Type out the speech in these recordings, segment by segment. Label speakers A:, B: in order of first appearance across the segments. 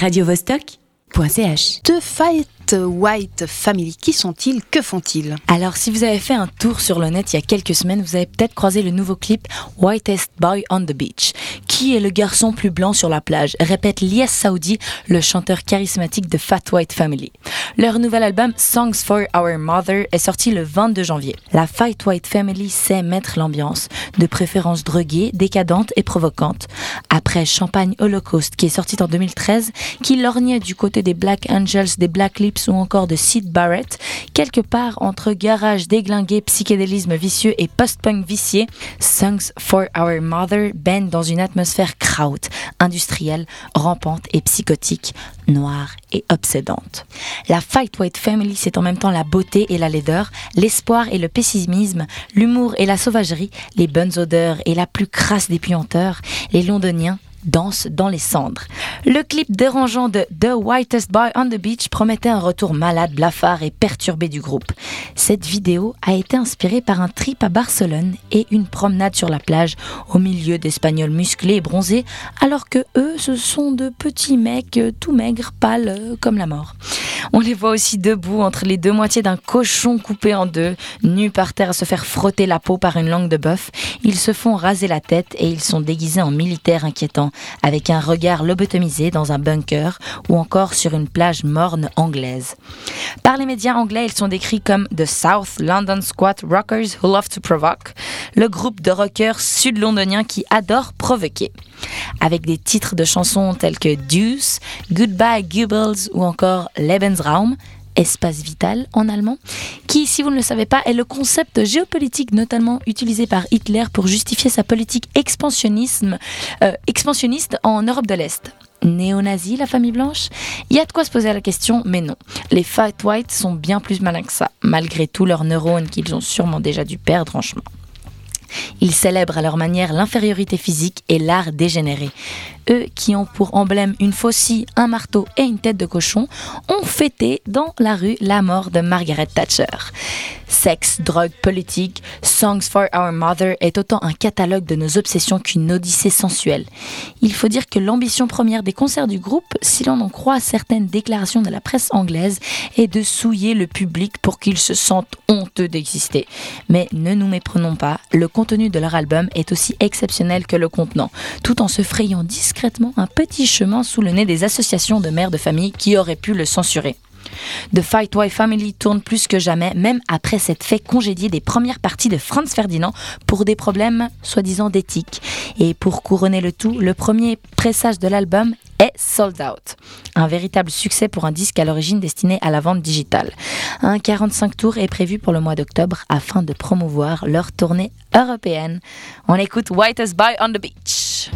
A: radiovostok.ch.
B: The Fight White Family, qui sont-ils? Que font-ils?
A: Alors, si vous avez fait un tour sur le net il y a quelques semaines, vous avez peut-être croisé le nouveau clip Whitest Boy on the Beach. Qui est le garçon plus blanc sur la plage? Répète Lias Saoudi, le chanteur charismatique de Fat White Family. Leur nouvel album Songs for Our Mother est sorti le 22 janvier. La Fat White Family sait mettre l'ambiance, de préférence droguée, décadente et provocante. Après Champagne Holocaust, qui est sorti en 2013, qui lorgnait du côté des Black Angels, des Black Ou encore de Sid Barrett, quelque part entre garage déglingué, psychédélisme vicieux et post-punk vicié, Songs for Our Mother baigne dans une atmosphère kraut, industrielle, rampante et psychotique, noire et obsédante. La Fight White Family, c'est en même temps la beauté et la laideur, l'espoir et le pessimisme, l'humour et la sauvagerie, les bonnes odeurs et la plus crasse des puanteurs, les londoniens danse dans les cendres. Le clip dérangeant de The Whitest Boy on the Beach promettait un retour malade, blafard et perturbé du groupe. Cette vidéo a été inspirée par un trip à Barcelone et une promenade sur la plage au milieu d'Espagnols musclés et bronzés, alors que eux, ce sont de petits mecs tout maigres, pâles comme la mort. On les voit aussi debout entre les deux moitiés d'un cochon coupé en deux, nus par terre à se faire frotter la peau par une langue de bœuf. Ils se font raser la tête et ils sont déguisés en militaires inquiétants, avec un regard lobotomisé dans un bunker ou encore sur une plage morne anglaise. Par les médias anglais, ils sont décrits comme The South London Squat Rockers Who Love to Provoke, le groupe de rockers sud-londoniens qui adorent provoquer. Avec des titres de chansons tels que Deuce, Goodbye Goebbels ou encore Lebensraum, espace vital en allemand, qui, si vous ne le savez pas, est le concept géopolitique notamment utilisé par Hitler pour justifier sa politique expansionnisme, euh, expansionniste en Europe de l'Est. Néo-nazi, la famille blanche? Il y a de quoi se poser la question, mais non. Les Fat Whites sont bien plus malins que ça, malgré tous leurs neurones qu'ils ont sûrement déjà dû perdre en chemin. Ils célèbrent à leur manière l'infériorité physique et l'art dégénéré. Eux qui ont pour emblème une faucille, un marteau et une tête de cochon ont fêté dans la rue la mort de Margaret Thatcher. Sexe, drogue, politique, Songs for Our Mother est autant un catalogue de nos obsessions qu'une odyssée sensuelle. Il faut dire que l'ambition première des concerts du groupe, si l'on en croit certaines déclarations de la presse anglaise, est de souiller le public pour qu'il se sente honteux d'exister. Mais ne nous méprenons pas, le contenu de leur album est aussi exceptionnel que le contenant, tout en se frayant un petit chemin sous le nez des associations de mères de famille qui auraient pu le censurer. The Fight Why Family tourne plus que jamais, même après s'être fait congédier des premières parties de Franz Ferdinand pour des problèmes soi-disant d'éthique. Et pour couronner le tout, le premier pressage de l'album est Sold Out. Un véritable succès pour un disque à l'origine destiné à la vente digitale. Un 45 tours est prévu pour le mois d'octobre afin de promouvoir leur tournée européenne. On écoute White as By on the Beach.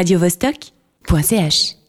C: radiovostok.ch